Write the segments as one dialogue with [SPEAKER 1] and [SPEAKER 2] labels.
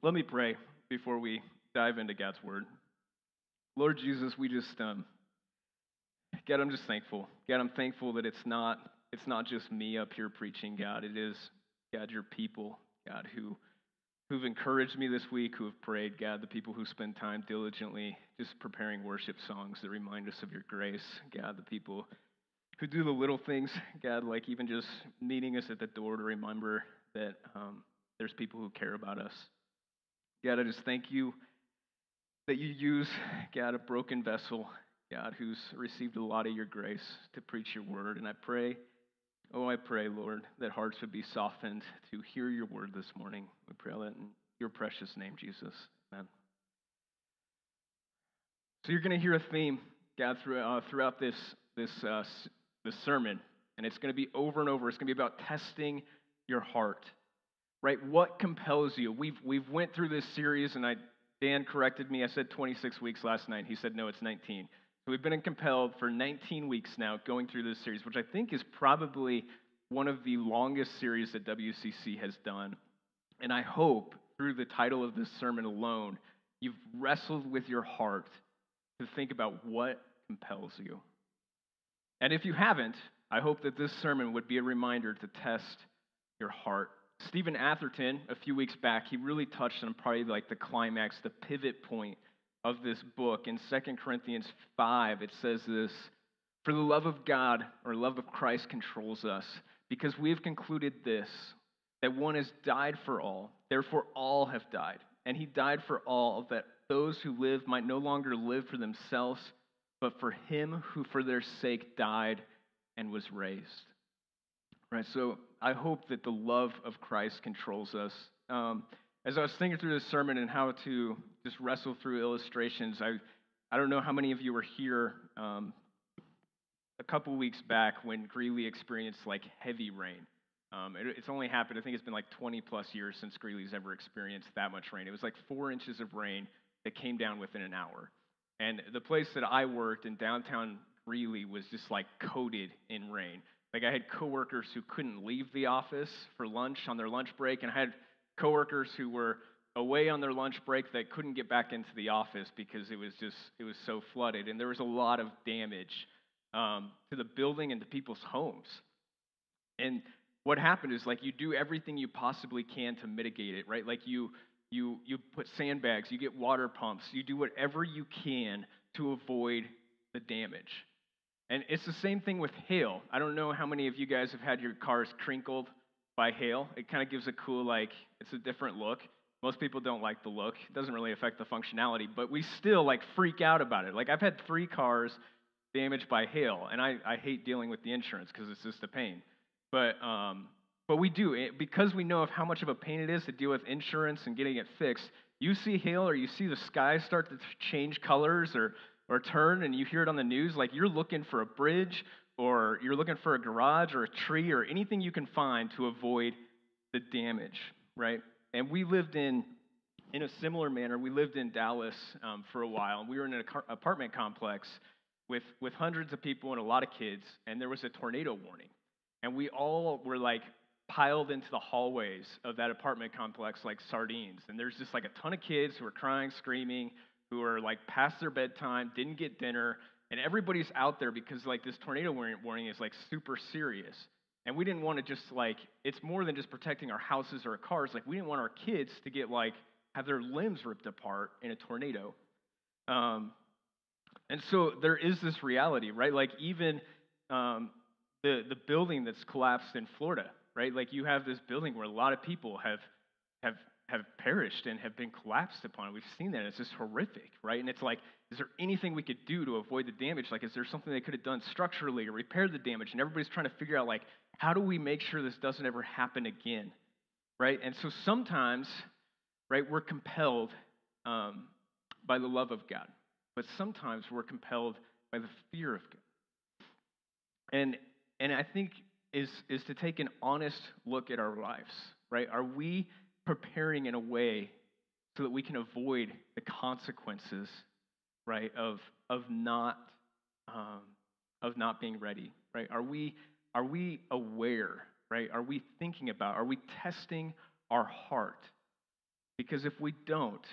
[SPEAKER 1] Let me pray before we dive into God's word. Lord Jesus, we just, um, God, I'm just thankful. God, I'm thankful that it's not, it's not just me up here preaching, God. It is, God, your people, God, who, who've encouraged me this week, who have prayed, God, the people who spend time diligently just preparing worship songs that remind us of your grace, God, the people who do the little things, God, like even just meeting us at the door to remember that um, there's people who care about us. God, I just thank you that you use, God, a broken vessel, God, who's received a lot of your grace to preach your word. And I pray, oh, I pray, Lord, that hearts would be softened to hear your word this morning. We pray that in your precious name, Jesus. Amen. So you're going to hear a theme, God, throughout, uh, throughout this, this, uh, this sermon. And it's going to be over and over. It's going to be about testing your heart right? What compels you? We've, we've went through this series, and I, Dan corrected me. I said 26 weeks last night. He said, no, it's 19. So we've been compelled for 19 weeks now going through this series, which I think is probably one of the longest series that WCC has done. And I hope through the title of this sermon alone, you've wrestled with your heart to think about what compels you. And if you haven't, I hope that this sermon would be a reminder to test your heart Stephen Atherton, a few weeks back, he really touched on probably like the climax, the pivot point of this book. In 2 Corinthians 5, it says this For the love of God or love of Christ controls us, because we have concluded this, that one has died for all, therefore all have died. And he died for all, that those who live might no longer live for themselves, but for him who for their sake died and was raised. Right, so I hope that the love of Christ controls us. Um, as I was thinking through this sermon and how to just wrestle through illustrations, I, I don't know how many of you were here um, a couple weeks back when Greeley experienced like heavy rain. Um, it, it's only happened, I think it's been like 20 plus years since Greeley's ever experienced that much rain. It was like four inches of rain that came down within an hour. And the place that I worked in downtown Greeley was just like coated in rain. Like I had coworkers who couldn't leave the office for lunch on their lunch break, and I had coworkers who were away on their lunch break that couldn't get back into the office because it was just it was so flooded, and there was a lot of damage um, to the building and to people's homes. And what happened is like you do everything you possibly can to mitigate it, right? Like you you you put sandbags, you get water pumps, you do whatever you can to avoid the damage. And it's the same thing with hail. I don't know how many of you guys have had your cars crinkled by hail. It kind of gives a cool, like, it's a different look. Most people don't like the look. It doesn't really affect the functionality, but we still like freak out about it. Like I've had three cars damaged by hail, and I, I hate dealing with the insurance because it's just a pain. But um, but we do it, because we know of how much of a pain it is to deal with insurance and getting it fixed. You see hail, or you see the skies start to change colors, or or turn and you hear it on the news, like you're looking for a bridge or you're looking for a garage or a tree or anything you can find to avoid the damage, right? And we lived in, in a similar manner, we lived in Dallas um, for a while. We were in an apartment complex with, with hundreds of people and a lot of kids, and there was a tornado warning. And we all were like piled into the hallways of that apartment complex like sardines. And there's just like a ton of kids who are crying, screaming, who are like past their bedtime, didn't get dinner, and everybody's out there because like this tornado warning is like super serious. And we didn't want to just like, it's more than just protecting our houses or our cars. Like, we didn't want our kids to get like, have their limbs ripped apart in a tornado. Um, and so there is this reality, right? Like, even um, the, the building that's collapsed in Florida, right? Like, you have this building where a lot of people have, have have perished and have been collapsed upon. We've seen that. It's just horrific, right? And it's like, is there anything we could do to avoid the damage? Like, is there something they could have done structurally to repair the damage? And everybody's trying to figure out, like, how do we make sure this doesn't ever happen again, right? And so sometimes, right, we're compelled um, by the love of God, but sometimes we're compelled by the fear of God. And and I think is is to take an honest look at our lives, right? Are we preparing in a way so that we can avoid the consequences, right, of, of, not, um, of not being ready, right? Are we, are we aware, right? Are we thinking about, are we testing our heart Because if we don't,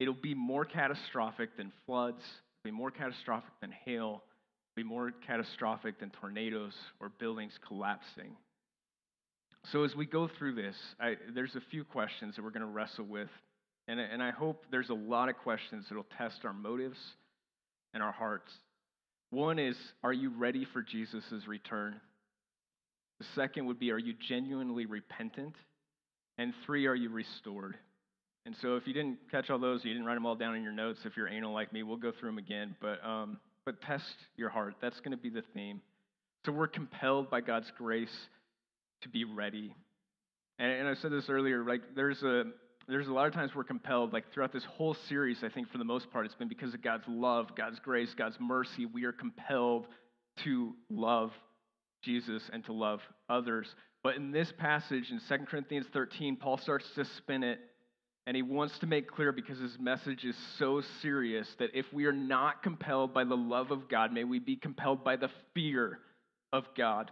[SPEAKER 1] it'll be more catastrophic than floods, be more catastrophic than hail, be more catastrophic than tornadoes or buildings collapsing. So, as we go through this, I, there's a few questions that we're going to wrestle with. And, and I hope there's a lot of questions that will test our motives and our hearts. One is Are you ready for Jesus' return? The second would be Are you genuinely repentant? And three, Are you restored? And so, if you didn't catch all those, you didn't write them all down in your notes. If you're anal like me, we'll go through them again. But, um, but test your heart. That's going to be the theme. So, we're compelled by God's grace to be ready. And, and I said this earlier, like there's a there's a lot of times we're compelled, like throughout this whole series, I think for the most part, it's been because of God's love, God's grace, God's mercy. We are compelled to love Jesus and to love others. But in this passage in 2 Corinthians 13, Paul starts to spin it, and he wants to make clear because his message is so serious that if we are not compelled by the love of God, may we be compelled by the fear of God.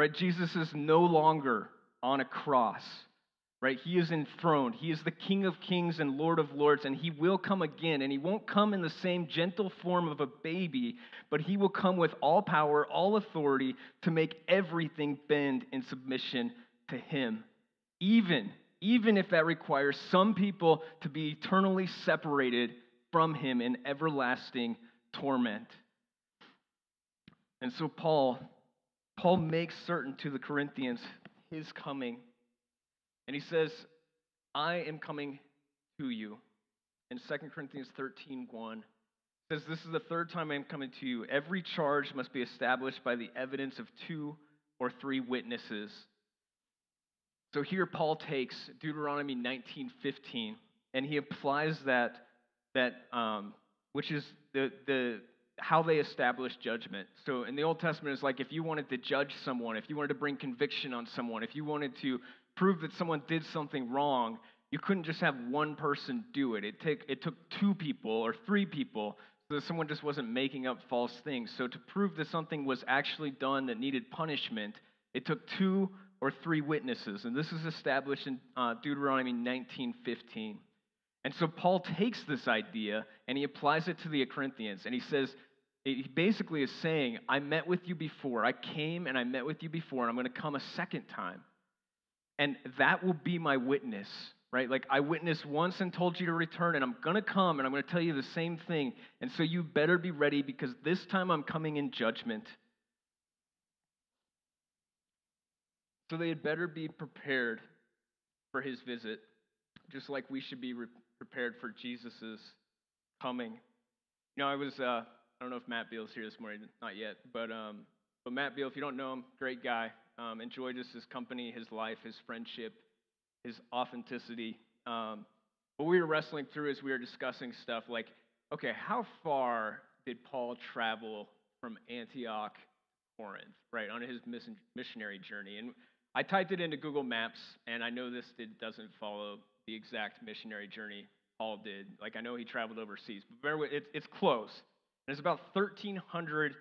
[SPEAKER 1] Right? Jesus is no longer on a cross. Right? He is enthroned. He is the King of kings and Lord of lords, and he will come again. And he won't come in the same gentle form of a baby, but he will come with all power, all authority to make everything bend in submission to him. Even, even if that requires some people to be eternally separated from him in everlasting torment. And so Paul Paul makes certain to the Corinthians his coming. And he says, I am coming to you. In 2 Corinthians 13 1, says, This is the third time I am coming to you. Every charge must be established by the evidence of two or three witnesses. So here Paul takes Deuteronomy 19:15 and he applies that that um, which is the the how they establish judgment. So in the Old Testament, it's like if you wanted to judge someone, if you wanted to bring conviction on someone, if you wanted to prove that someone did something wrong, you couldn't just have one person do it. It, take, it took two people or three people so that someone just wasn't making up false things. So to prove that something was actually done that needed punishment, it took two or three witnesses. And this is established in uh, Deuteronomy 19:15. And so Paul takes this idea and he applies it to the Corinthians and he says, he basically is saying, I met with you before. I came and I met with you before, and I'm going to come a second time. And that will be my witness, right? Like I witnessed once and told you to return, and I'm going to come and I'm going to tell you the same thing. And so you better be ready because this time I'm coming in judgment. So they had better be prepared for his visit, just like we should be re- prepared for Jesus' coming. You know, I was. Uh, I don't know if Matt Beal's here this morning, not yet, but um, but Matt Beal, if you don't know him, great guy. Um, enjoyed just his company, his life, his friendship, his authenticity. Um, what we were wrestling through as we were discussing stuff like, okay, how far did Paul travel from Antioch, Corinth, right, on his missionary journey? And I typed it into Google Maps, and I know this did, doesn't follow the exact missionary journey Paul did. Like I know he traveled overseas, but it's, it's close. It's about 1,300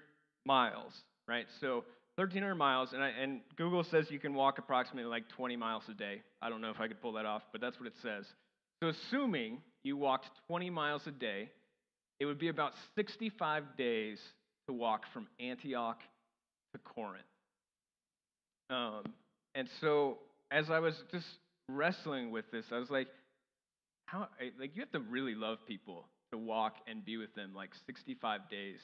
[SPEAKER 1] miles, right? So 1,300 miles, and, I, and Google says you can walk approximately like 20 miles a day. I don't know if I could pull that off, but that's what it says. So assuming you walked 20 miles a day, it would be about 65 days to walk from Antioch to Corinth. Um, and so as I was just wrestling with this, I was like, how, like you have to really love people to walk and be with them like 65 days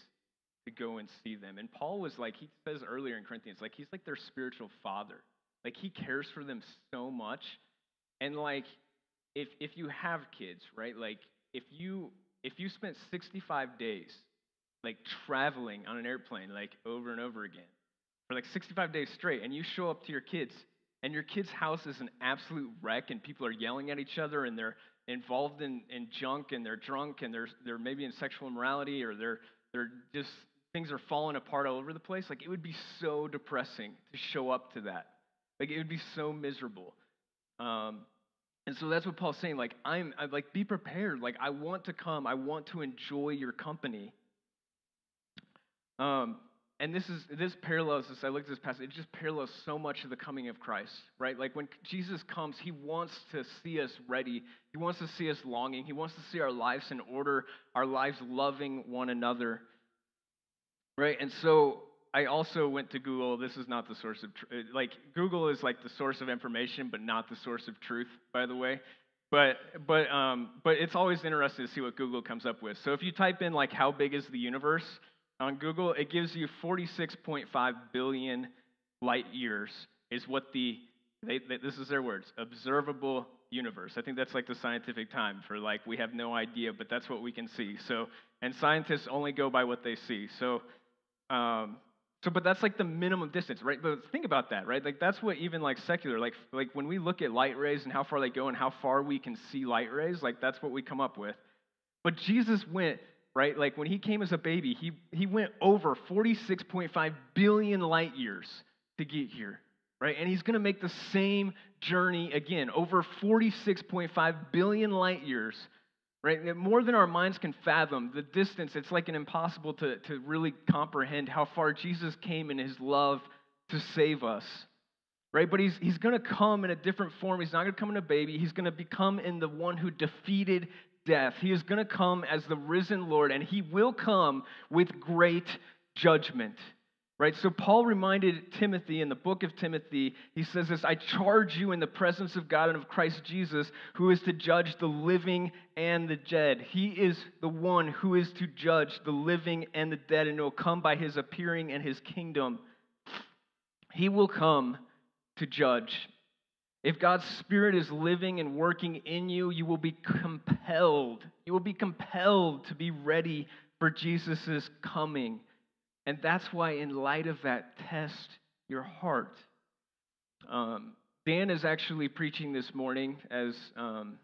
[SPEAKER 1] to go and see them. And Paul was like, he says earlier in Corinthians, like he's like their spiritual father. Like he cares for them so much. And like if if you have kids, right? Like if you if you spent 65 days like traveling on an airplane like over and over again for like 65 days straight and you show up to your kids and your kid's house is an absolute wreck and people are yelling at each other and they're involved in, in junk and they're drunk and they're, they're maybe in sexual immorality or they're, they're just things are falling apart all over the place, like it would be so depressing to show up to that. Like it would be so miserable. Um, and so that's what Paul's saying. Like I'm, I'm like be prepared. Like I want to come. I want to enjoy your company. Um, and this is this parallels this. I looked at this passage. It just parallels so much of the coming of Christ, right? Like when Jesus comes, He wants to see us ready. He wants to see us longing. He wants to see our lives in order, our lives loving one another, right? And so I also went to Google. This is not the source of tr- like Google is like the source of information, but not the source of truth, by the way. But but um, but it's always interesting to see what Google comes up with. So if you type in like how big is the universe on Google, it gives you 46.5 billion light years is what the they, they, this is their words observable universe. I think that's like the scientific time for like we have no idea, but that's what we can see. So and scientists only go by what they see. So um, so, but that's like the minimum distance, right? But think about that, right? Like that's what even like secular, like like when we look at light rays and how far they go and how far we can see light rays, like that's what we come up with. But Jesus went, right? Like when he came as a baby, he he went over 46.5 billion light years to get here, right? And he's going to make the same journey again, over 46.5 billion light years right? More than our minds can fathom, the distance, it's like an impossible to, to really comprehend how far Jesus came in his love to save us, right? But he's, he's going to come in a different form. He's not going to come in a baby. He's going to become in the one who defeated death. He is going to come as the risen Lord, and he will come with great judgment. Right? So Paul reminded Timothy in the book of Timothy, he says this I charge you in the presence of God and of Christ Jesus, who is to judge the living and the dead. He is the one who is to judge the living and the dead, and it will come by his appearing and his kingdom. He will come to judge. If God's Spirit is living and working in you, you will be compelled. You will be compelled to be ready for Jesus' coming. And that's why, in light of that, test your heart. Um, Dan is actually preaching this morning as um,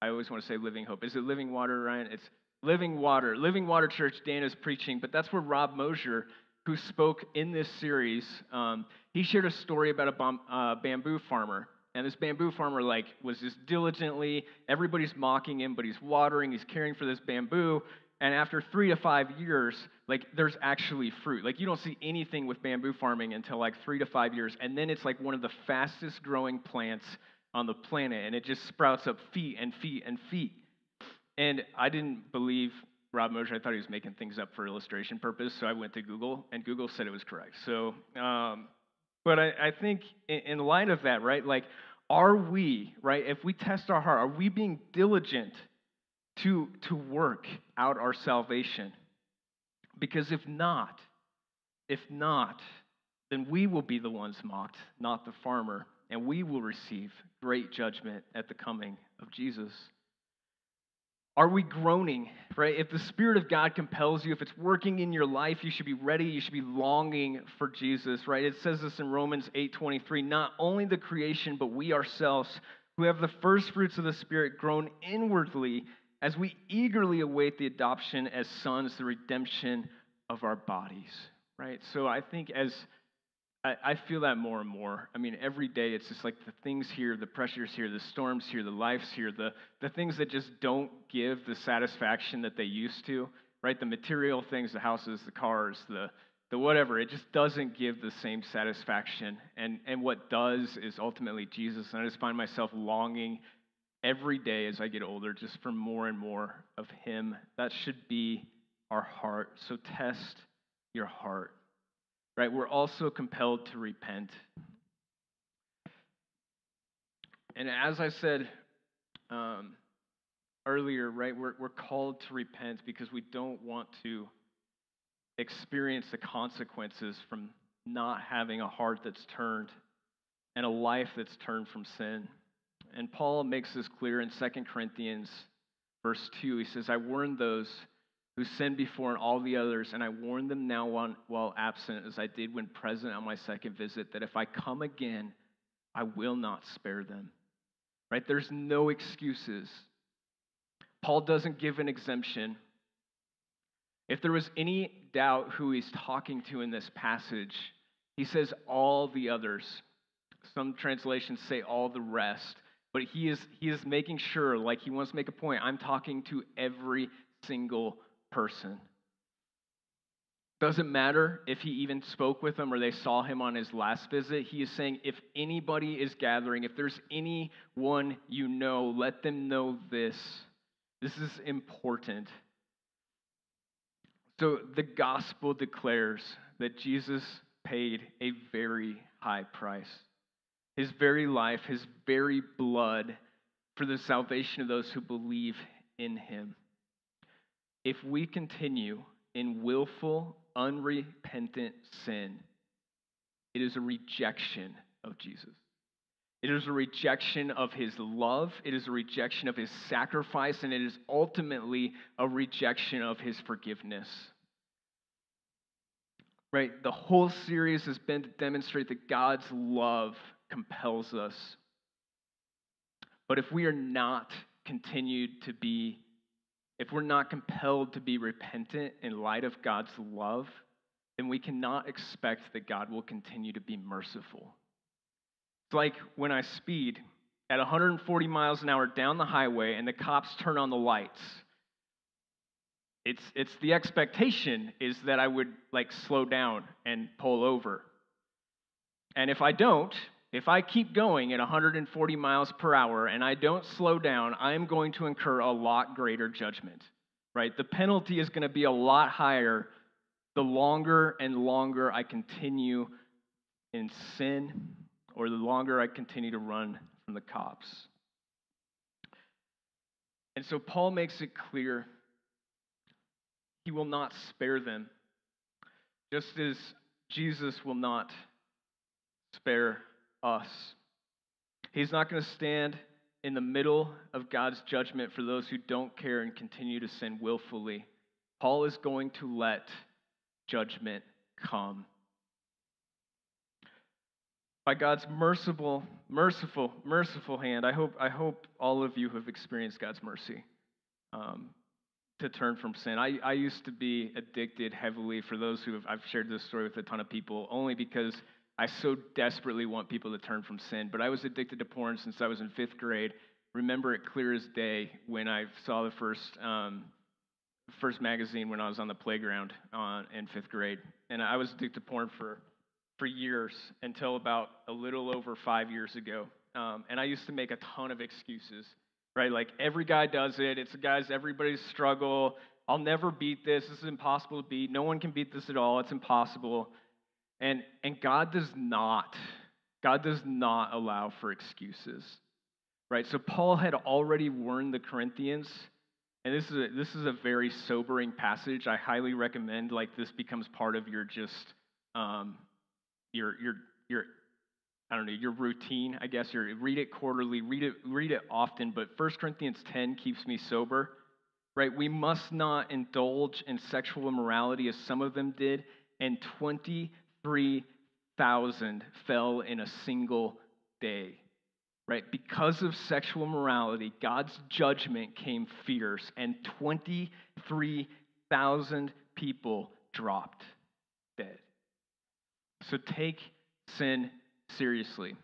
[SPEAKER 1] I always want to say Living Hope. Is it Living Water, Ryan? It's Living Water. Living Water Church, Dan is preaching, but that's where Rob Mosier, who spoke in this series, um, he shared a story about a uh, bamboo farmer. And this bamboo farmer, like, was just diligently, everybody's mocking him, but he's watering, he's caring for this bamboo. And after three to five years like there's actually fruit. Like you don't see anything with bamboo farming until like three to five years. And then it's like one of the fastest growing plants on the planet and it just sprouts up feet and feet and feet. And i didn't believe rob Mosher. i thought he was making things up for illustration purpose so i went to google and google said it was correct. So um, but I, I think in, light of that right like are we right if we test our heart are we being diligent to, to work out our salvation. Because if not, if not, then we will be the ones mocked, not the farmer, and we will receive great judgment at the coming of Jesus. Are we groaning, right? If the Spirit of God compels you, if it's working in your life, you should be ready, you should be longing for Jesus, right? It says this in Romans 8:23, not only the creation, but we ourselves who have the first fruits of the Spirit groan inwardly as we eagerly await the adoption as sons, the redemption of our bodies, right? So I think as I, I, feel that more and more. I mean, every day it's just like the things here, the pressures here, the storms here, the lives here, the, the things that just don't give the satisfaction that they used to, right? The material things, the houses, the cars, the, the whatever, it just doesn't give the same satisfaction. And, and what does is ultimately Jesus. And I just find myself longing every day as I get older, just for more and more of Him. That should be our heart. So test your heart, right? We're also compelled to repent. And as I said um, earlier, right, we're, we're called to repent because we don't want to experience the consequences from not having a heart that's turned and a life that's turned from sin. And Paul makes this clear in 2 Corinthians, verse 2. He says, I warned those who sinned before and all the others, and I warn them now while absent, as I did when present on my second visit, that if I come again, I will not spare them. Right? There's no excuses. Paul doesn't give an exemption. If there was any doubt who he's talking to in this passage, he says all the others. Some translations say all the rest. But he is, he is making sure, like he wants to make a point, I'm talking to every single person. Doesn't matter if he even spoke with them or they saw him on his last visit. He is saying, if anybody is gathering, if there's anyone you know, let them know this. This is important. So the gospel declares that Jesus paid a very high price. His very life, his very blood for the salvation of those who believe in him. If we continue in willful unrepentant sin, it is a rejection of Jesus. It is a rejection of his love. It is a rejection of his sacrifice. And it is ultimately a rejection of his forgiveness. Right? The whole series has been to demonstrate that God's love compels us. But if we are not continued to be if we're not compelled to be repentant in light of God's love, then we cannot expect that God will continue to be merciful. It's like when I speed at 140 miles an hour down the highway and the cops turn on the lights. It's, it's the expectation is that I would like slow down and pull over. And if I don't, if I keep going at 140 miles per hour and I don't slow down, I'm going to incur a lot greater judgment, right? The penalty is going to be a lot higher the longer and longer I continue in sin or the longer I continue to run from the cops. And so Paul makes it clear he will not spare them, just as Jesus will not spare us. He's not going to stand in the middle of God's judgment for those who don't care and continue to sin willfully. Paul is going to let judgment come. By God's merciful, merciful, merciful hand, I hope, I hope all of you have experienced God's mercy um, to turn from sin. I, I used to be addicted heavily, for those who have, I've shared this story with a ton of people, only because I so desperately want people to turn from sin, but I was addicted to porn since I was in fifth grade. Remember it clear as day when I saw the first um, first magazine when I was on the playground on, in fifth grade, and I was addicted to porn for for years until about a little over five years ago. Um, and I used to make a ton of excuses, right? Like every guy does it. It's a guys, everybody's struggle. I'll never beat this. This is impossible to beat. No one can beat this at all. It's impossible. And, and God does not, God does not allow for excuses, right? So Paul had already warned the Corinthians, and this is a, this is a very sobering passage. I highly recommend like this becomes part of your just um, your your your I don't know your routine. I guess your read it quarterly, read it read it often. But 1 Corinthians 10 keeps me sober, right? We must not indulge in sexual immorality as some of them did, and 20 3,000 fell in a single day. Right? Because of sexual morality, God's judgment came fierce, and 23,000 people dropped dead. So take sin seriously.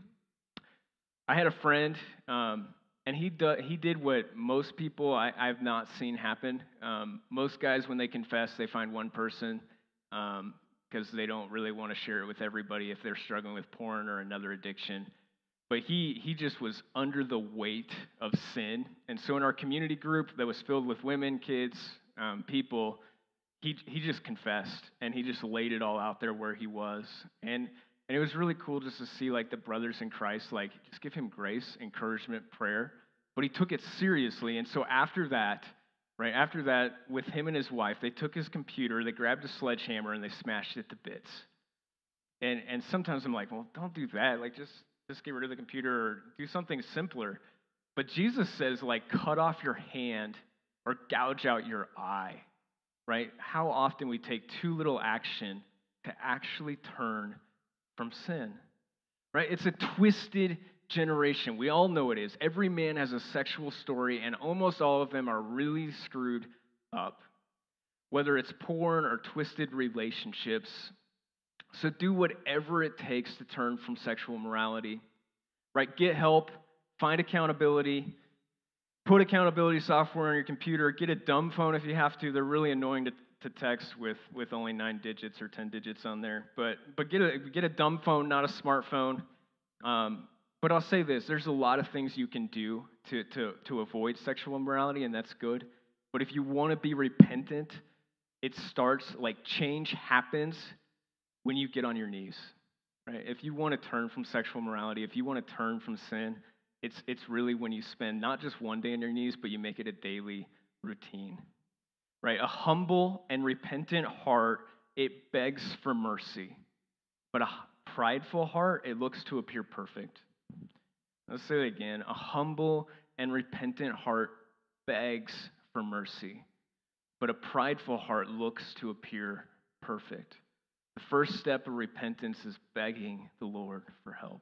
[SPEAKER 1] I had a friend, um, and he, do, he did what most people I, have not seen happen. Um, most guys, when they confess, they find one person. Um, because they don't really want to share it with everybody if they're struggling with porn or another addiction. But he, he just was under the weight of sin. And so in our community group that was filled with women, kids, um, people, he, he just confessed and he just laid it all out there where he was. And, and it was really cool just to see like the brothers in Christ, like just give him grace, encouragement, prayer. But he took it seriously. And so after that, Right after that, with him and his wife, they took his computer, they grabbed a sledgehammer, and they smashed it to bits. And and sometimes I'm like, well, don't do that. Like just just get rid of the computer or do something simpler. But Jesus says, like, cut off your hand or gouge out your eye. Right? How often we take too little action to actually turn from sin. Right? It's a twisted generation. We all know it is. Every man has a sexual story, and almost all of them are really screwed up, whether it's porn or twisted relationships. So do whatever it takes to turn from sexual morality. Right? Get help, find accountability, put accountability software on your computer, get a dumb phone if you have to. They're really annoying to, to text with, with only nine digits or 10 digits on there. But, but get, a, get a dumb phone, not a smartphone. Um, but I'll say this there's a lot of things you can do to, to, to avoid sexual immorality, and that's good. But if you want to be repentant, it starts like change happens when you get on your knees. Right? If you want to turn from sexual morality, if you want to turn from sin, it's, it's really when you spend not just one day on your knees, but you make it a daily routine. Right? A humble and repentant heart, it begs for mercy. But a prideful heart, it looks to appear perfect. Let's say it again. A humble and repentant heart begs for mercy, but a prideful heart looks to appear perfect. The first step of repentance is begging the Lord for help.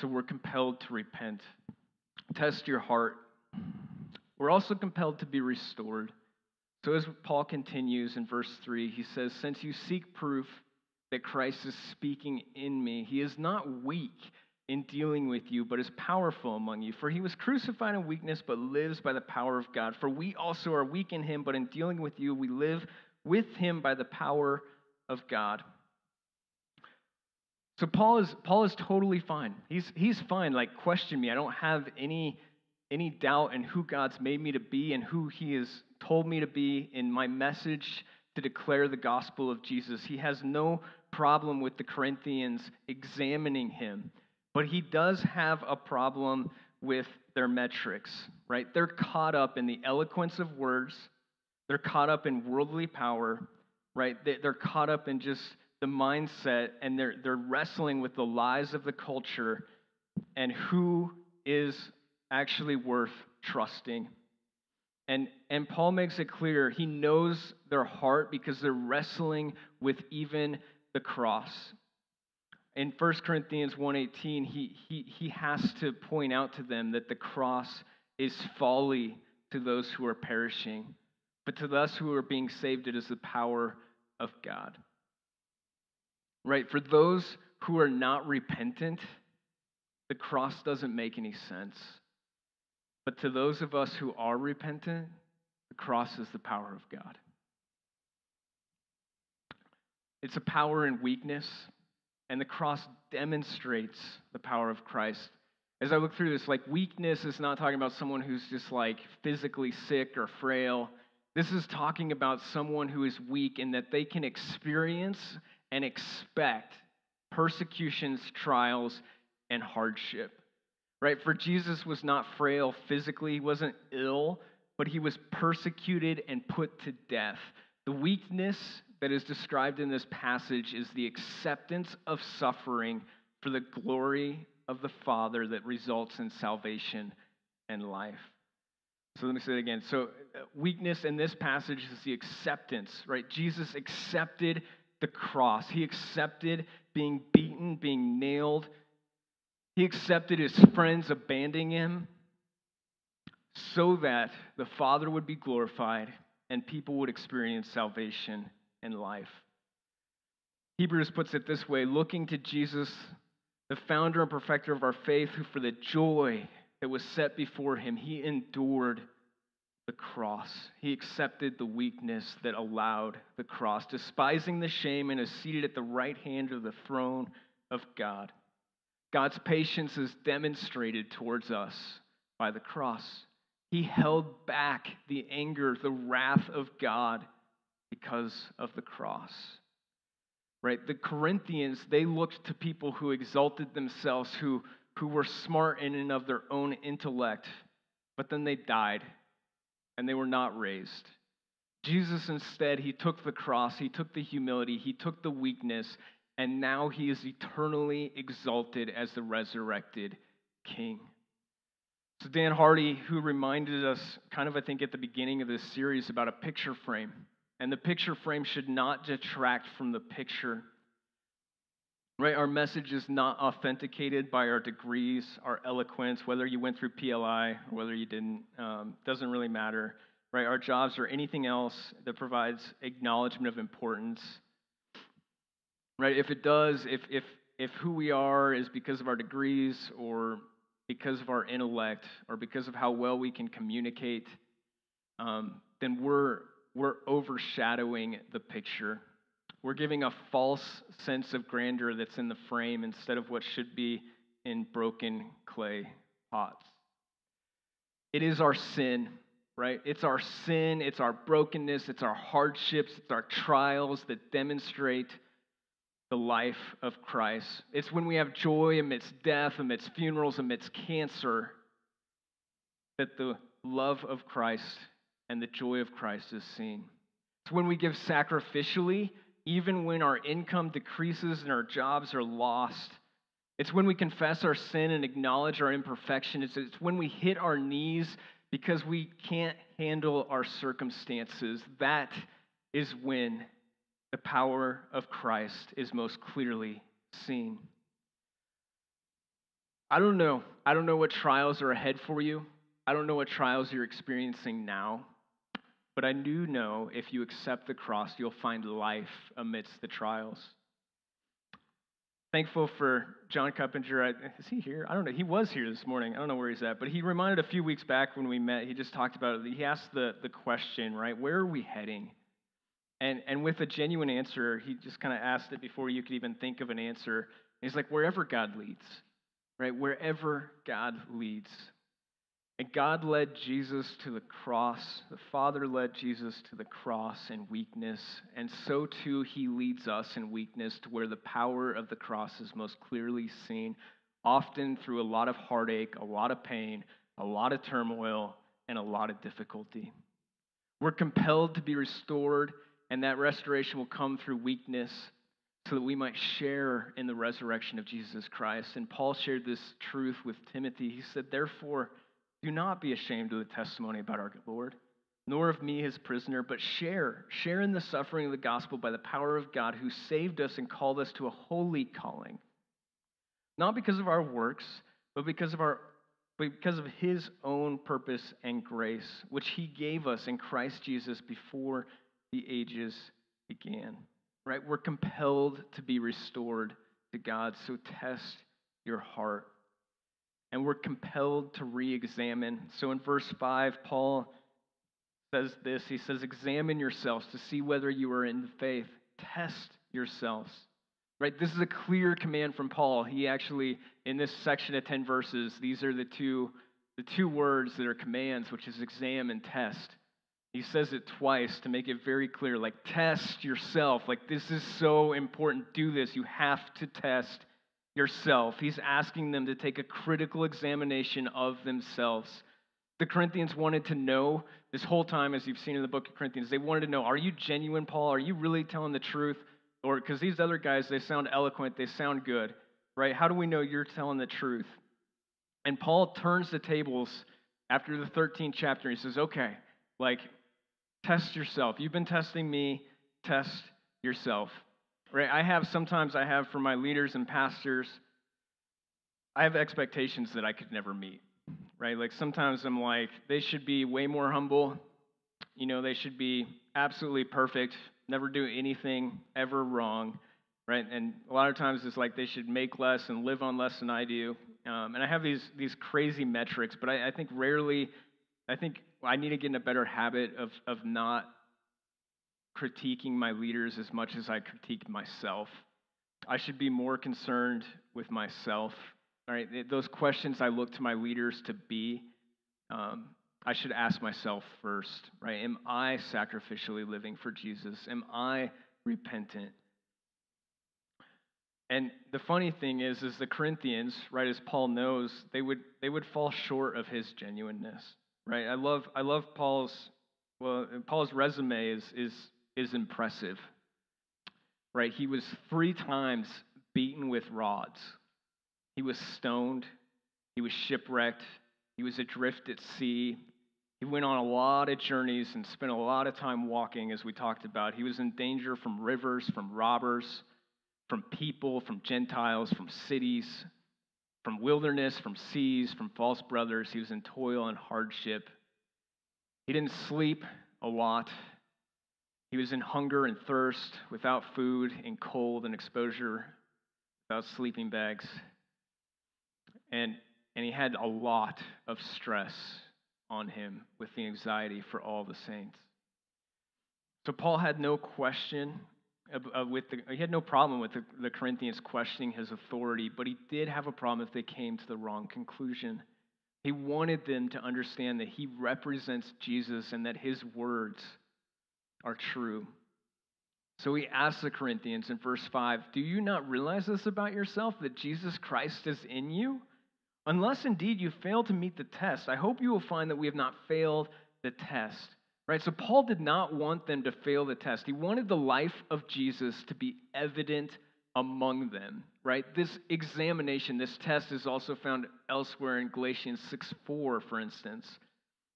[SPEAKER 1] So we're compelled to repent. Test your heart. We're also compelled to be restored. So as Paul continues in verse 3, he says, Since you seek proof that Christ is speaking in me, he is not weak in dealing with you, but is powerful among you. For he was crucified in weakness, but lives by the power of God. For we also are weak in him, but in dealing with you, we live with him by the power of God. So Paul is Paul is totally fine. He's he's fine. Like question me. I don't have any any doubt in who God's made me to be and who he has told me to be in my message to declare the gospel of Jesus. He has no problem with the Corinthians examining him, but he does have a problem with their metrics, right? They're caught up in the eloquence of words. They're caught up in worldly power, right? They're caught up in just the mindset and they're, they're wrestling with the lies of the culture and who is actually worth trusting. And, and Paul makes it clear he knows their heart because they're wrestling with even the cross. In 1 Corinthians 1.18, he, he, he has to point out to them that the cross is folly to those who are perishing, but to us who are being saved, it is the power of God. Right? For those who are not repentant, the cross doesn't make any sense. But to those of us who are repentant, the cross is the power of God. It's a power in weakness, and the cross demonstrates the power of Christ. As I look through this, like weakness is not talking about someone who's just like physically sick or frail. This is talking about someone who is weak and that they can experience and expect persecutions, trials, and hardship. Right? For Jesus was not frail physically, he wasn't ill, but he was persecuted and put to death. The weakness that is described in this passage is the acceptance of suffering for the glory of the Father that results in salvation and life. So let me say it again. So, uh, weakness in this passage is the acceptance, right? Jesus accepted the cross. He accepted being beaten, being nailed. He accepted his friends abandoning him so that the Father would be glorified and people would experience salvation and life. Hebrews puts it this way looking to Jesus, the founder and perfecter of our faith, who for the joy that was set before him, he endured the cross. He accepted the weakness that allowed the cross, despising the shame, and is seated at the right hand of the throne of God. God's patience is demonstrated towards us by the cross. He held back the anger, the wrath of God because of the cross. Right? The Corinthians, they looked to people who exalted themselves, who, who were smart in and of their own intellect, but then they died and they were not raised. Jesus, instead, he took the cross, he took the humility, he took the weakness, and now he is eternally exalted as the resurrected king. So, Dan Hardy, who reminded us, kind of, I think, at the beginning of this series about a picture frame, and the picture frame should not detract from the picture. Right? Our message is not authenticated by our degrees, our eloquence, whether you went through PLI or whether you didn't, um, doesn't really matter. Right? Our jobs or anything else that provides acknowledgement of importance. Right? If it does, if, if, if who we are is because of our degrees or because of our intellect or because of how well we can communicate, um, then we're we're overshadowing the picture. We're giving a false sense of grandeur that's in the frame instead of what should be in broken clay pots. It is our sin, right? It's our sin, it's our brokenness, it's our hardships, it's our trials that demonstrate the life of Christ. It's when we have joy amidst death, amidst funerals, amidst cancer, that the love of Christ and the joy of Christ is seen. It's when we give sacrificially, even when our income decreases and our jobs are lost. It's when we confess our sin and acknowledge our imperfection. It's, it's when we hit our knees because we can't handle our circumstances. That is when the power of Christ is most clearly seen. I don't know. I don't know what trials are ahead for you. I don't know what trials you're experiencing now. But I do know if you accept the cross, you'll find life amidst the trials. Thankful for John Cuppinger. Is he here? I don't know. He was here this morning. I don't know where he's at. But he reminded a few weeks back when we met, he just talked about it. He asked the, the question, right? Where are we heading? And, and with a genuine answer, he just kind of asked it before you could even think of an answer. He's like, wherever God leads, right? Wherever God leads. And God led Jesus to the cross. The Father led Jesus to the cross in weakness. And so too, He leads us in weakness to where the power of the cross is most clearly seen, often through a lot of heartache, a lot of pain, a lot of turmoil, and a lot of difficulty. We're compelled to be restored, and that restoration will come through weakness so that we might share in the resurrection of Jesus Christ. And Paul shared this truth with Timothy. He said, Therefore, do not be ashamed of the testimony about our Lord, nor of me, his prisoner, but share. Share in the suffering of the gospel by the power of God who saved us and called us to a holy calling. Not because of our works, but because of our because of his own purpose and grace, which he gave us in Christ Jesus before the ages began. Right? We're compelled to be restored to God. So test your heart and we're compelled to re examine. So in verse 5, Paul says this He says, Examine yourselves to see whether you are in the faith. Test yourselves. Right? This is a clear command from Paul. He actually, in this section of 10 verses, these are the two, the two words that are commands, which is examine and test. He says it twice to make it very clear like, test yourself. Like, this is so important. Do this. You have to test yourself. He's asking them to take a critical examination of themselves. The Corinthians wanted to know this whole time, as you've seen in the book of Corinthians, they wanted to know are you genuine, Paul? Are you really telling the truth? Or because these other guys, they sound eloquent, they sound good, right? How do we know you're telling the truth? And Paul turns the tables after the 13th chapter. He says, okay, like, test yourself. You've been testing me, test yourself right? I have sometimes I have for my leaders and pastors, I have expectations that I could never meet, right? Like sometimes I'm like, they should be way more humble. You know, they should be absolutely perfect, never do anything ever wrong, right? And a lot of times it's like they should make less and live on less than I do. Um, and I have these these crazy metrics, but I, I think rarely, I think I need to get in a better habit of of not critiquing my leaders as much as I critique myself. I should be more concerned with myself. All right, those questions I look to my leaders to be, um, I should ask myself first, right? Am I sacrificially living for Jesus? Am I repentant? And the funny thing is, is the Corinthians, right, as Paul knows, they would they would fall short of his genuineness, right? I love I love Paul's well, Paul's resume is is is impressive. Right? He was three times beaten with rods. He was stoned. He was shipwrecked. He was adrift at sea. He went on a lot of journeys and spent a lot of time walking, as we talked about. He was in danger from rivers, from robbers, from people, from Gentiles, from cities, from wilderness, from seas, from false brothers. He was in toil and hardship. He didn't sleep a lot. He was in hunger and thirst, without food, in cold and exposure, without sleeping bags. And, and he had a lot of stress on him with the anxiety for all the saints. So Paul had no question uh, with the, he had no problem with the, the Corinthians questioning his authority, but he did have a problem if they came to the wrong conclusion. He wanted them to understand that he represents Jesus and that his words are true. So he asks the Corinthians in verse 5 Do you not realize this about yourself, that Jesus Christ is in you? Unless indeed you fail to meet the test, I hope you will find that we have not failed the test. Right? So Paul did not want them to fail the test. He wanted the life of Jesus to be evident among them. Right? This examination, this test is also found elsewhere in Galatians 6 4, for instance.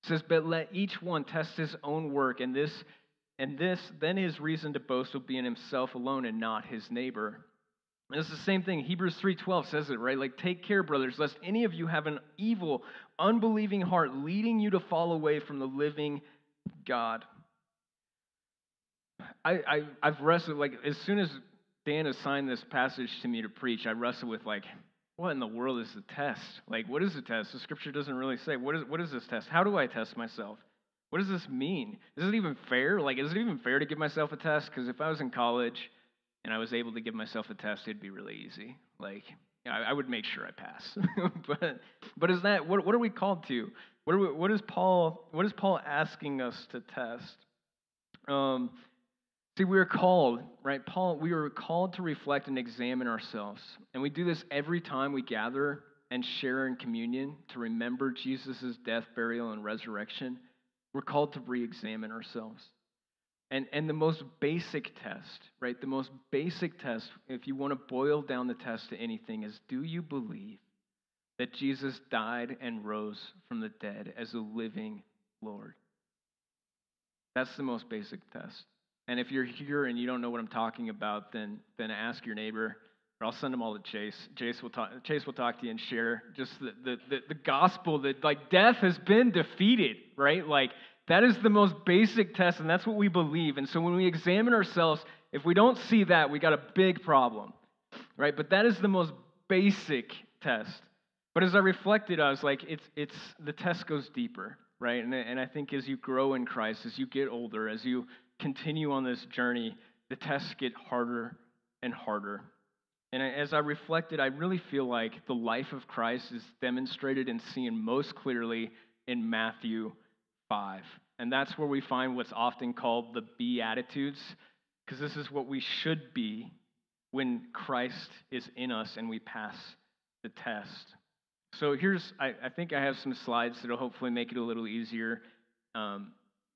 [SPEAKER 1] It says, But let each one test his own work, and this and this then his reason to boast will be in himself alone and not his neighbor. And it's the same thing. Hebrews 3:12 says it, right? Like take care, brothers, lest any of you have an evil, unbelieving heart leading you to fall away from the living God. I, I have wrestled like as soon as Dan assigned this passage to me to preach, I wrestled with like, what in the world is the test? Like, what is the test? The scripture doesn't really say. What is what is this test? How do I test myself? What does this mean? Is it even fair? Like, is it even fair to give myself a test? Because if I was in college and I was able to give myself a test, it'd be really easy. Like, I, I would make sure I pass. but, but is that what? What are we called to? What, are we, what is Paul? What is Paul asking us to test? Um, see, we are called, right? Paul, we are called to reflect and examine ourselves, and we do this every time we gather and share in communion to remember Jesus' death, burial, and resurrection. We're called to re examine ourselves. And, and the most basic test, right? The most basic test, if you want to boil down the test to anything, is do you believe that Jesus died and rose from the dead as a living Lord? That's the most basic test. And if you're here and you don't know what I'm talking about, then, then ask your neighbor, or I'll send them all to Chase. Chase will talk, Chase will talk to you and share just the, the, the, the gospel that, like, death has been defeated, right? Like, that is the most basic test, and that's what we believe. And so when we examine ourselves, if we don't see that, we got a big problem, right? But that is the most basic test. But as I reflected, I was like, it's, it's the test goes deeper, right? And, and I think as you grow in Christ, as you get older, as you continue on this journey, the tests get harder and harder. And as I reflected, I really feel like the life of Christ is demonstrated and seen most clearly in Matthew 5. And that's where we find what's often called the Beatitudes, because this is what we should be when Christ is in us and we pass the test. So here's, I, I think I have some slides that'll hopefully make it a little easier. Um,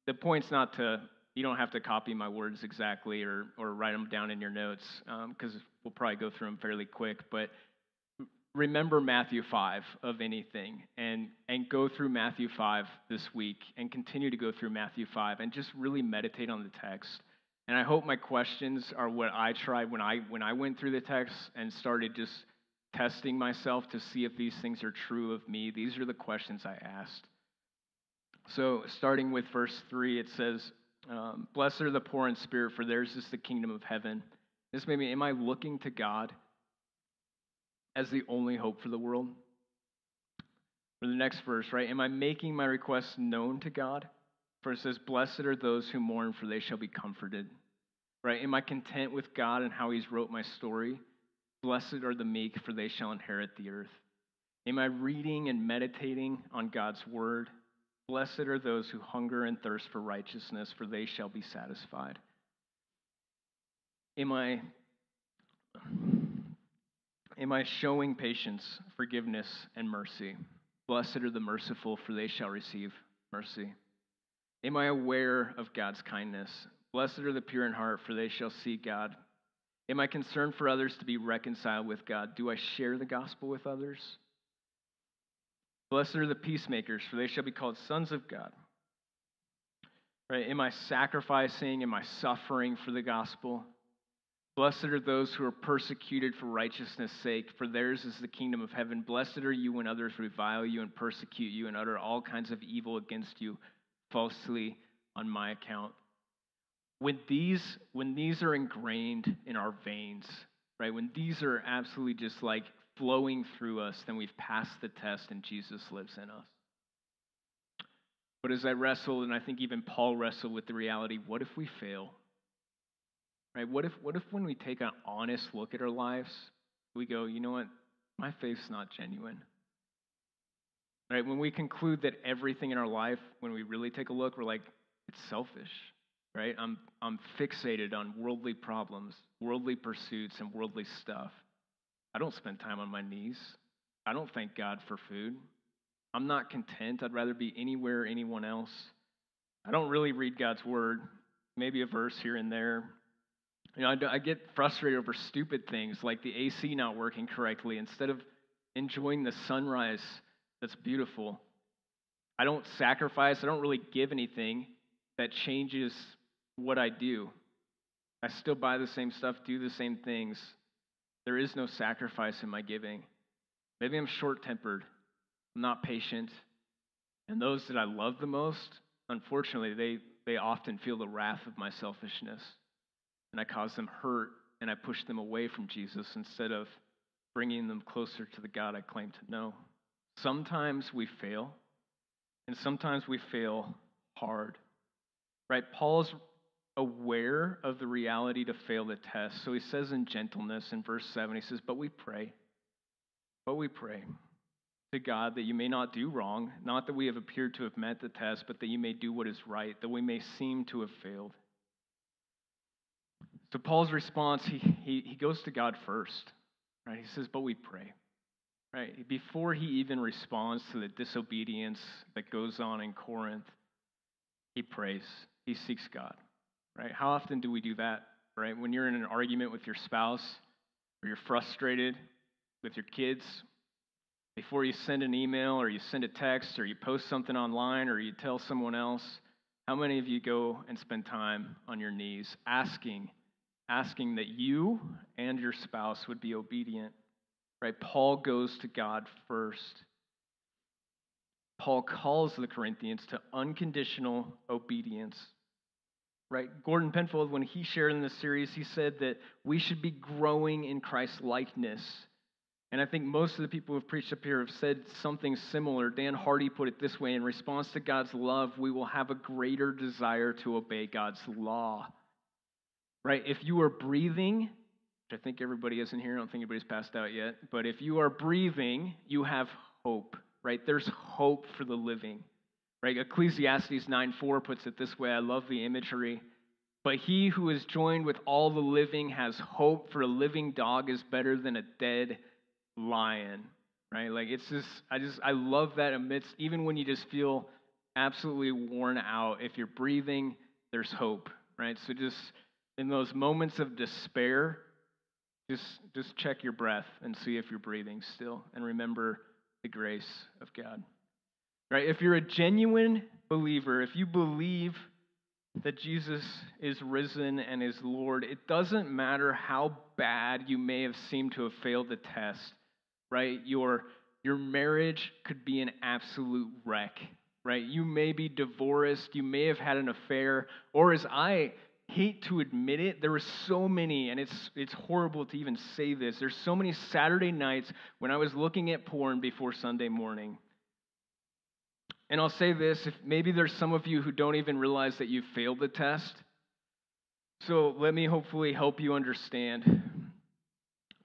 [SPEAKER 1] the point's not to, you don't have to copy my words exactly or, or write them down in your notes, because um, we'll probably go through them fairly quick. But remember Matthew 5 of anything and, and go through Matthew 5 this week and continue to go through Matthew 5 and just really meditate on the text. And I hope my questions are what I tried when I when I went through the text and started just testing myself to see if these things are true of me. These are the questions I asked. So, starting with verse 3, it says, um, Blessed are the poor in spirit, for theirs is the kingdom of heaven. This made me, am I looking to God as the only hope for the world? For the next verse, right? Am I making my requests known to God? For it says, Blessed are those who mourn, for they shall be comforted. Right? Am I content with God and how He's wrote my story? Blessed are the meek, for they shall inherit the earth. Am I reading and meditating on God's word? Blessed are those who hunger and thirst for righteousness, for they shall be satisfied. Am I Am I showing patience, forgiveness, and mercy? Blessed are the merciful, for they shall receive mercy. Am I aware of God's kindness? Blessed are the pure in heart, for they shall see God. Am I concerned for others to be reconciled with God? Do I share the gospel with others? Blessed are the peacemakers, for they shall be called sons of God. Right? Am I sacrificing? Am I suffering for the gospel? Blessed are those who are persecuted for righteousness' sake, for theirs is the kingdom of heaven. Blessed are you when others revile you and persecute you and utter all kinds of evil against you falsely on my account. When these, when these are ingrained in our veins, right, when these are absolutely just like flowing through us, then we've passed the test and Jesus lives in us. But as I wrestled, and I think even Paul wrestled with the reality what if we fail? Right? What if, what if when we take an honest look at our lives, we go, you know what? My faith's not genuine. Right? When we conclude that everything in our life, when we really take a look, we're like, it's selfish. Right? I'm, I'm fixated on worldly problems, worldly pursuits, and worldly stuff. I don't spend time on my knees. I don't thank God for food. I'm not content. I'd rather be anywhere, anyone else. I don't really read God's word, maybe a verse here and there. You know, I, I get frustrated over stupid things like the AC not working correctly. Instead of enjoying the sunrise that's beautiful, I don't sacrifice, I don't really give anything that changes what I do. I still buy the same stuff, do the same things. There is no sacrifice in my giving. Maybe I'm short tempered, I'm not patient. And those that I love the most, unfortunately, they, they often feel the wrath of my selfishness. And I cause them hurt and I push them away from Jesus instead of bringing them closer to the God I claim to know. Sometimes we fail, and sometimes we fail hard. Right? Paul's aware of the reality to fail the test. So he says in gentleness in verse 7, he says, But we pray, but we pray to God that you may not do wrong, not that we have appeared to have met the test, but that you may do what is right, that we may seem to have failed. So Paul's response, he, he, he goes to God first, right? He says, But we pray. Right? Before he even responds to the disobedience that goes on in Corinth, he prays. He seeks God right? How often do we do that, right? When you're in an argument with your spouse or you're frustrated with your kids, before you send an email or you send a text or you post something online or you tell someone else, how many of you go and spend time on your knees asking, asking that you and your spouse would be obedient? Right? Paul goes to God first. Paul calls the Corinthians to unconditional obedience right? Gordon Penfold, when he shared in this series, he said that we should be growing in Christ's likeness. And I think most of the people who've preached up here have said something similar. Dan Hardy put it this way In response to God's love, we will have a greater desire to obey God's law. Right? If you are breathing, which I think everybody is in here, I don't think anybody's passed out yet, but if you are breathing, you have hope, right? There's hope for the living. Right? Ecclesiastes 9:4 puts it this way. I love the imagery. But he who is joined with all the living has hope, for a living dog is better than a dead lion. Right? Like it's just I just I love that amidst even when you just feel absolutely worn out, if you're breathing, there's hope. Right? So just in those moments of despair, just just check your breath and see if you're breathing still and remember the grace of God. Right? If you're a genuine believer, if you believe that Jesus is risen and is Lord, it doesn't matter how bad you may have seemed to have failed the test, right? Your, your marriage could be an absolute wreck, right? You may be divorced, you may have had an affair, or as I hate to admit it, there were so many, and it's, it's horrible to even say this, there's so many Saturday nights when I was looking at porn before Sunday morning and I'll say this if maybe there's some of you who don't even realize that you failed the test. So let me hopefully help you understand.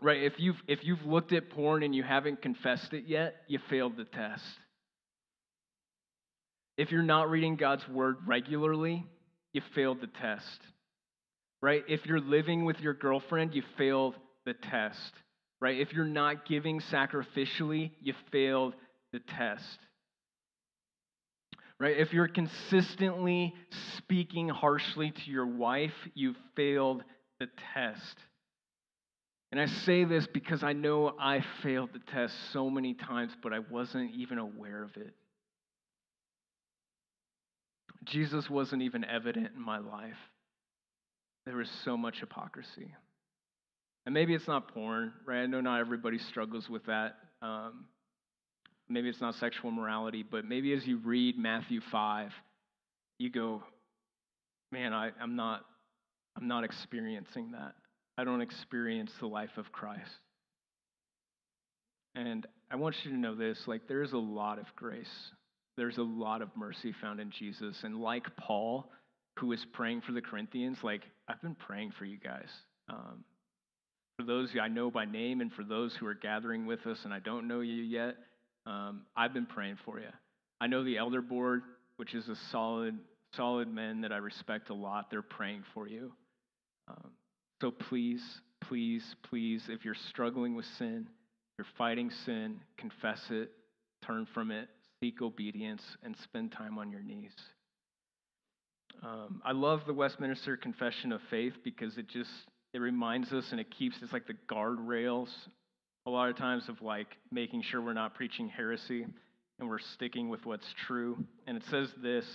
[SPEAKER 1] Right, if you've if you've looked at porn and you haven't confessed it yet, you failed the test. If you're not reading God's word regularly, you failed the test. Right? If you're living with your girlfriend, you failed the test. Right? If you're not giving sacrificially, you failed the test right? If you're consistently speaking harshly to your wife, you've failed the test. And I say this because I know I failed the test so many times, but I wasn't even aware of it. Jesus wasn't even evident in my life. There was so much hypocrisy. And maybe it's not porn, right? I know not everybody struggles with that. Um, maybe it's not sexual morality, but maybe as you read Matthew 5, you go, man, I, I'm not I'm not experiencing that. I don't experience the life of Christ. And I want you to know this like, there's a lot of grace. there's a lot of mercy found in Jesus. And like Paul, who was praying for the Corinthians, like I've been praying for you guys. Um, for those I know by name and for those who are gathering with us and I don't know you yet, um, I've been praying for you. I know the elder board, which is a solid, solid men that I respect a lot. They're praying for you. Um, so please, please, please, if you're struggling with sin, you're fighting sin, confess it, turn from it, seek obedience, and spend time on your knees. Um, I love the Westminster Confession of Faith because it just it reminds us and it keeps it's like the guardrails a lot of times of like making sure we're not preaching heresy and we're sticking with what's true. And it says this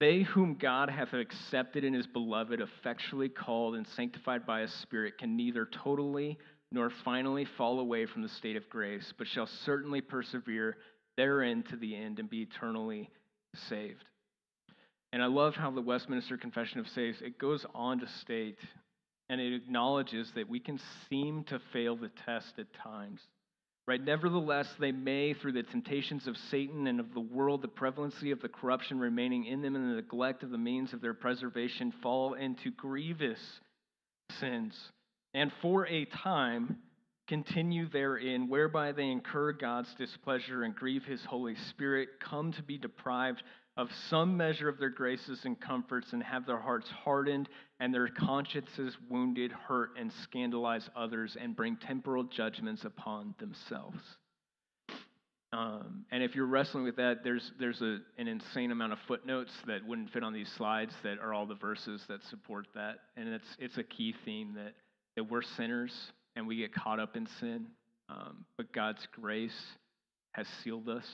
[SPEAKER 1] They whom God hath accepted in his beloved, effectually called and sanctified by his Spirit, can neither totally nor finally fall away from the state of grace, but shall certainly persevere therein to the end and be eternally saved. And I love how the Westminster Confession of Faith it goes on to state and it acknowledges that we can seem to fail the test at times. Right? Nevertheless, they may, through the temptations of Satan and of the world, the prevalency of the corruption remaining in them, and the neglect of the means of their preservation, fall into grievous sins, and for a time continue therein, whereby they incur God's displeasure and grieve his Holy Spirit, come to be deprived of some measure of their graces and comforts, and have their hearts hardened and their consciences wounded, hurt, and scandalize others, and bring temporal judgments upon themselves. Um, and if you're wrestling with that, there's there's a, an insane amount of footnotes that wouldn't fit on these slides that are all the verses that support that, and it's it's a key theme that that we're sinners and we get caught up in sin, um, but God's grace has sealed us.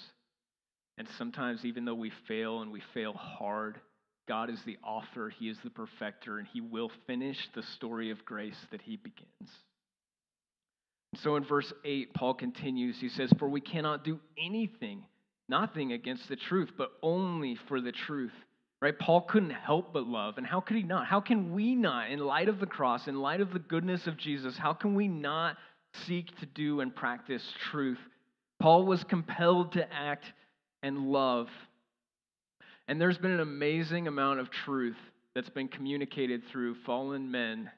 [SPEAKER 1] And sometimes, even though we fail and we fail hard, God is the author, He is the perfecter, and He will finish the story of grace that He begins. So in verse 8, Paul continues. He says, For we cannot do anything, nothing against the truth, but only for the truth. Right? Paul couldn't help but love. And how could he not? How can we not, in light of the cross, in light of the goodness of Jesus, how can we not seek to do and practice truth? Paul was compelled to act and love and there's been an amazing amount of truth that's been communicated through fallen men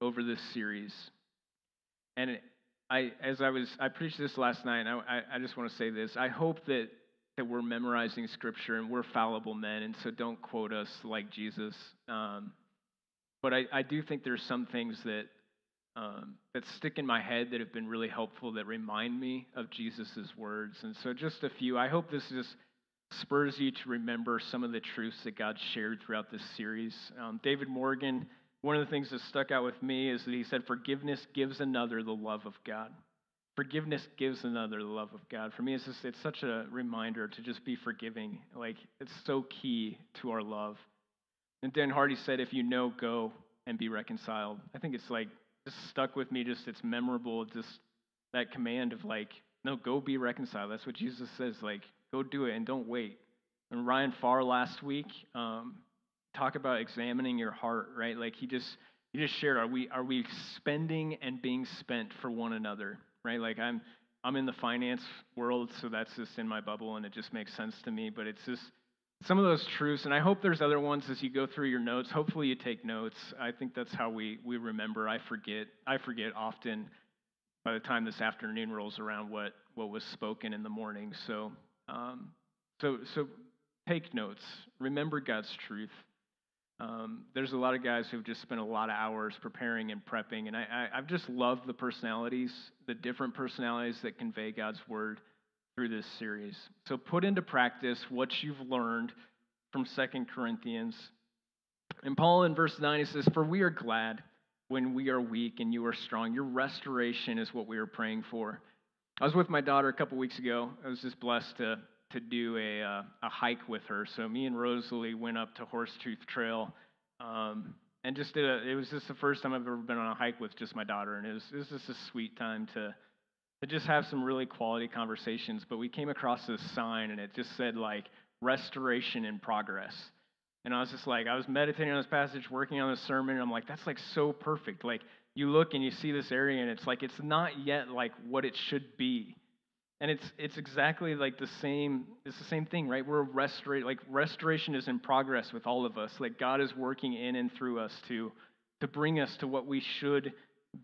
[SPEAKER 1] over this series. And I, as I was, I preached this last night, and I, I just want to say this. I hope that, that we're memorizing scripture and we're fallible men, and so don't quote us like Jesus. Um, but I, I do think there's some things that um, that stick in my head that have been really helpful that remind me of Jesus' words. And so, just a few. I hope this just spurs you to remember some of the truths that God shared throughout this series. Um, David Morgan, one of the things that stuck out with me is that he said, Forgiveness gives another the love of God. Forgiveness gives another the love of God. For me, it's just it's such a reminder to just be forgiving. Like it's so key to our love. And Dan Hardy said, "If you know, go and be reconciled." I think it's like just stuck with me. Just it's memorable. Just that command of like, no, go be reconciled. That's what Jesus says. Like, Go do it and don't wait. And Ryan Farr last week um, talk about examining your heart, right? Like he just he just shared, are we are we spending and being spent for one another, right? Like I'm I'm in the finance world, so that's just in my bubble, and it just makes sense to me. But it's just some of those truths, and I hope there's other ones as you go through your notes. Hopefully, you take notes. I think that's how we we remember. I forget. I forget often. By the time this afternoon rolls around, what what was spoken in the morning. So um, so, so take notes. Remember God's truth. Um, there's a lot of guys who've just spent a lot of hours preparing and prepping, and I, I, I've just loved the personalities, the different personalities that convey God's word through this series. So put into practice what you've learned from Second Corinthians. And Paul in verse 9 he says, For we are glad when we are weak and you are strong. Your restoration is what we are praying for. I was with my daughter a couple weeks ago. I was just blessed to to do a uh, a hike with her. So me and Rosalie went up to Horsetooth Trail, um, and just did a. It was just the first time I've ever been on a hike with just my daughter, and it was it was just a sweet time to to just have some really quality conversations. But we came across this sign, and it just said like restoration in progress. And I was just like, I was meditating on this passage, working on this sermon, and I'm like, that's like so perfect. Like you look and you see this area and it's like it's not yet like what it should be And it's it's exactly like the same it's the same thing, right? We're restoration like restoration is in progress with all of us. Like God is working in and through us to to bring us to what we should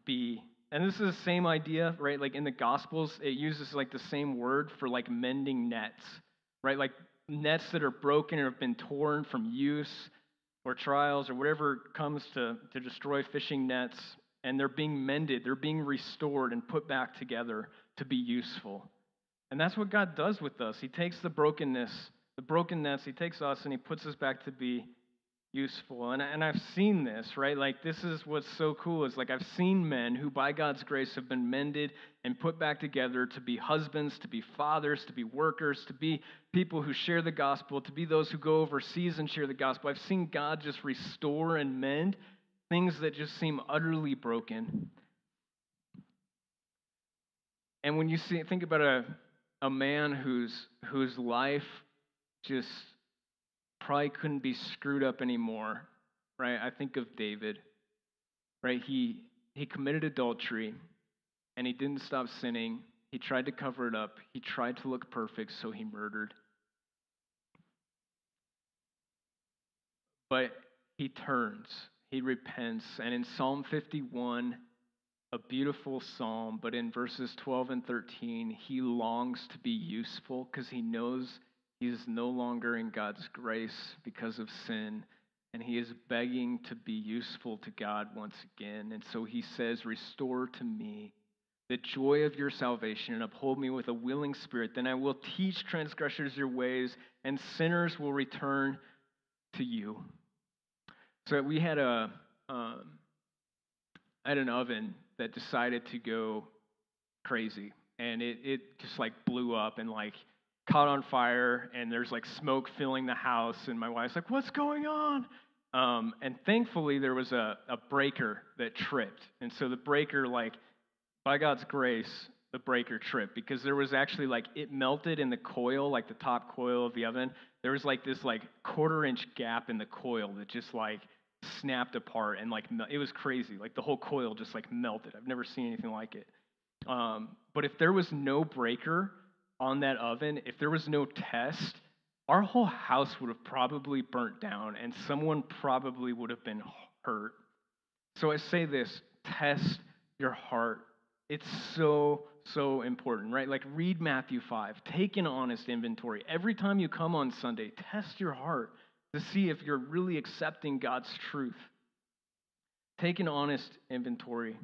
[SPEAKER 1] be. And this is the same idea, right? Like in the gospels, it uses like the same word for like mending nets, right? Like nets that are broken or have been torn from use or trials or whatever comes to, to destroy fishing nets, and they're being mended, they're being restored and put back together to be useful. And that's what God does with us. He takes the brokenness, the brokenness, He takes us and He puts us back to be useful. And, and I've seen this, right? Like, this is what's so cool is like, I've seen men who, by God's grace, have been mended and put back together to be husbands, to be fathers, to be workers, to be people who share the gospel, to be those who go overseas and share the gospel. I've seen God just restore and mend things that just seem utterly broken. And when you see, think about a, a man whose, whose life just probably couldn't be screwed up anymore, right? I think of David, right? He, he committed adultery and he didn't stop sinning. He tried to cover it up. He tried to look perfect, so he murdered. But he turns, he repents. And in Psalm 51, a beautiful psalm, but in verses 12 and 13, he longs to be useful because he knows he is no longer in God's grace because of sin, and he is begging to be useful to God once again. And so he says, Restore to me the joy of your salvation and uphold me with a willing spirit. Then I will teach transgressors your ways, and sinners will return to you. So we had a. Um, an oven that decided to go crazy and it, it just like blew up and like caught on fire and there's like smoke filling the house and my wife's like what's going on um, and thankfully there was a, a breaker that tripped and so the breaker like by god's grace the breaker tripped because there was actually like it melted in the coil like the top coil of the oven there was like this like quarter inch gap in the coil that just like snapped apart and like it was crazy. Like the whole coil just like melted. I've never seen anything like it. Um, but if there was no breaker on that oven, if there was no test, our whole house would have probably burnt down and someone probably would have been hurt. So I say this test your heart. It's so, so important, right? Like read Matthew 5, take an honest inventory. Every time you come on Sunday, test your heart to see if you're really accepting God's truth. Take an honest inventory.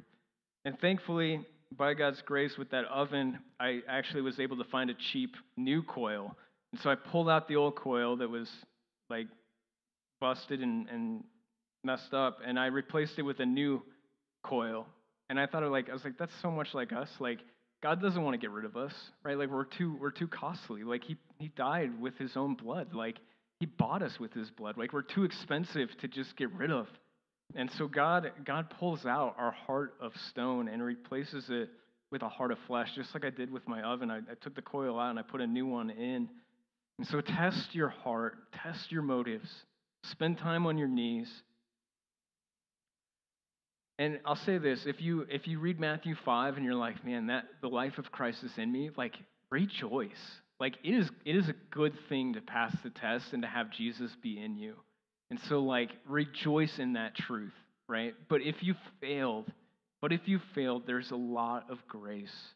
[SPEAKER 1] And thankfully, by God's grace, with that oven, I actually was able to find a cheap new coil. And so I pulled out the old coil that was like busted and, and messed up, and I replaced it with a new coil. And I thought of like, I was like, that's so much like us. Like, God doesn't want to get rid of us, right? Like we're too we're too costly. Like he he died with his own blood. Like he bought us with his blood. Like we're too expensive to just get rid of. And so God, God pulls out our heart of stone and replaces it with a heart of flesh, just like I did with my oven. I, I took the coil out and I put a new one in. And so test your heart, test your motives, spend time on your knees. And I'll say this: if you if you read Matthew five and you're like, man, that the life of Christ is in me, like rejoice. Like it is it is a good thing to pass the test and to have Jesus be in you. And so like rejoice in that truth, right? But if you failed, but if you failed, there's a lot of grace.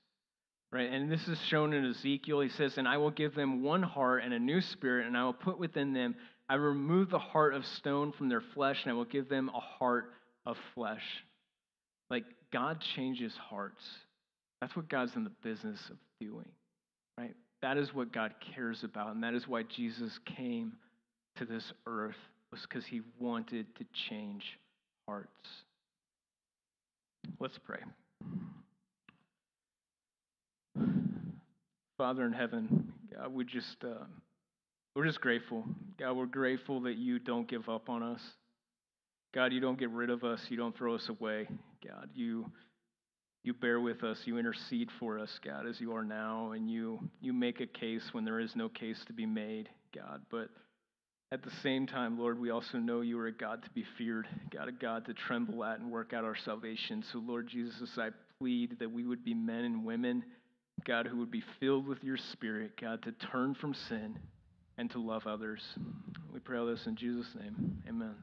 [SPEAKER 1] Right? And this is shown in Ezekiel. He says, "And I will give them one heart and a new spirit, and I will put within them I remove the heart of stone from their flesh, and I will give them a heart of flesh." Like God changes hearts. That's what God's in the business of doing. Right? That is what God cares about, and that is why Jesus came to this earth, was because he wanted to change hearts. Let's pray. Father in heaven, God, we just uh, we're just grateful. God, we're grateful that you don't give up on us. God, you don't get rid of us. You don't throw us away. God, you you bear with us, you intercede for us, God, as you are now, and you, you make a case when there is no case to be made, God. But at the same time, Lord, we also know you are a God to be feared, God, a God to tremble at and work out our salvation. So, Lord Jesus, I plead that we would be men and women God, who would be filled with your spirit, God, to turn from sin and to love others. We pray all this in Jesus' name. Amen.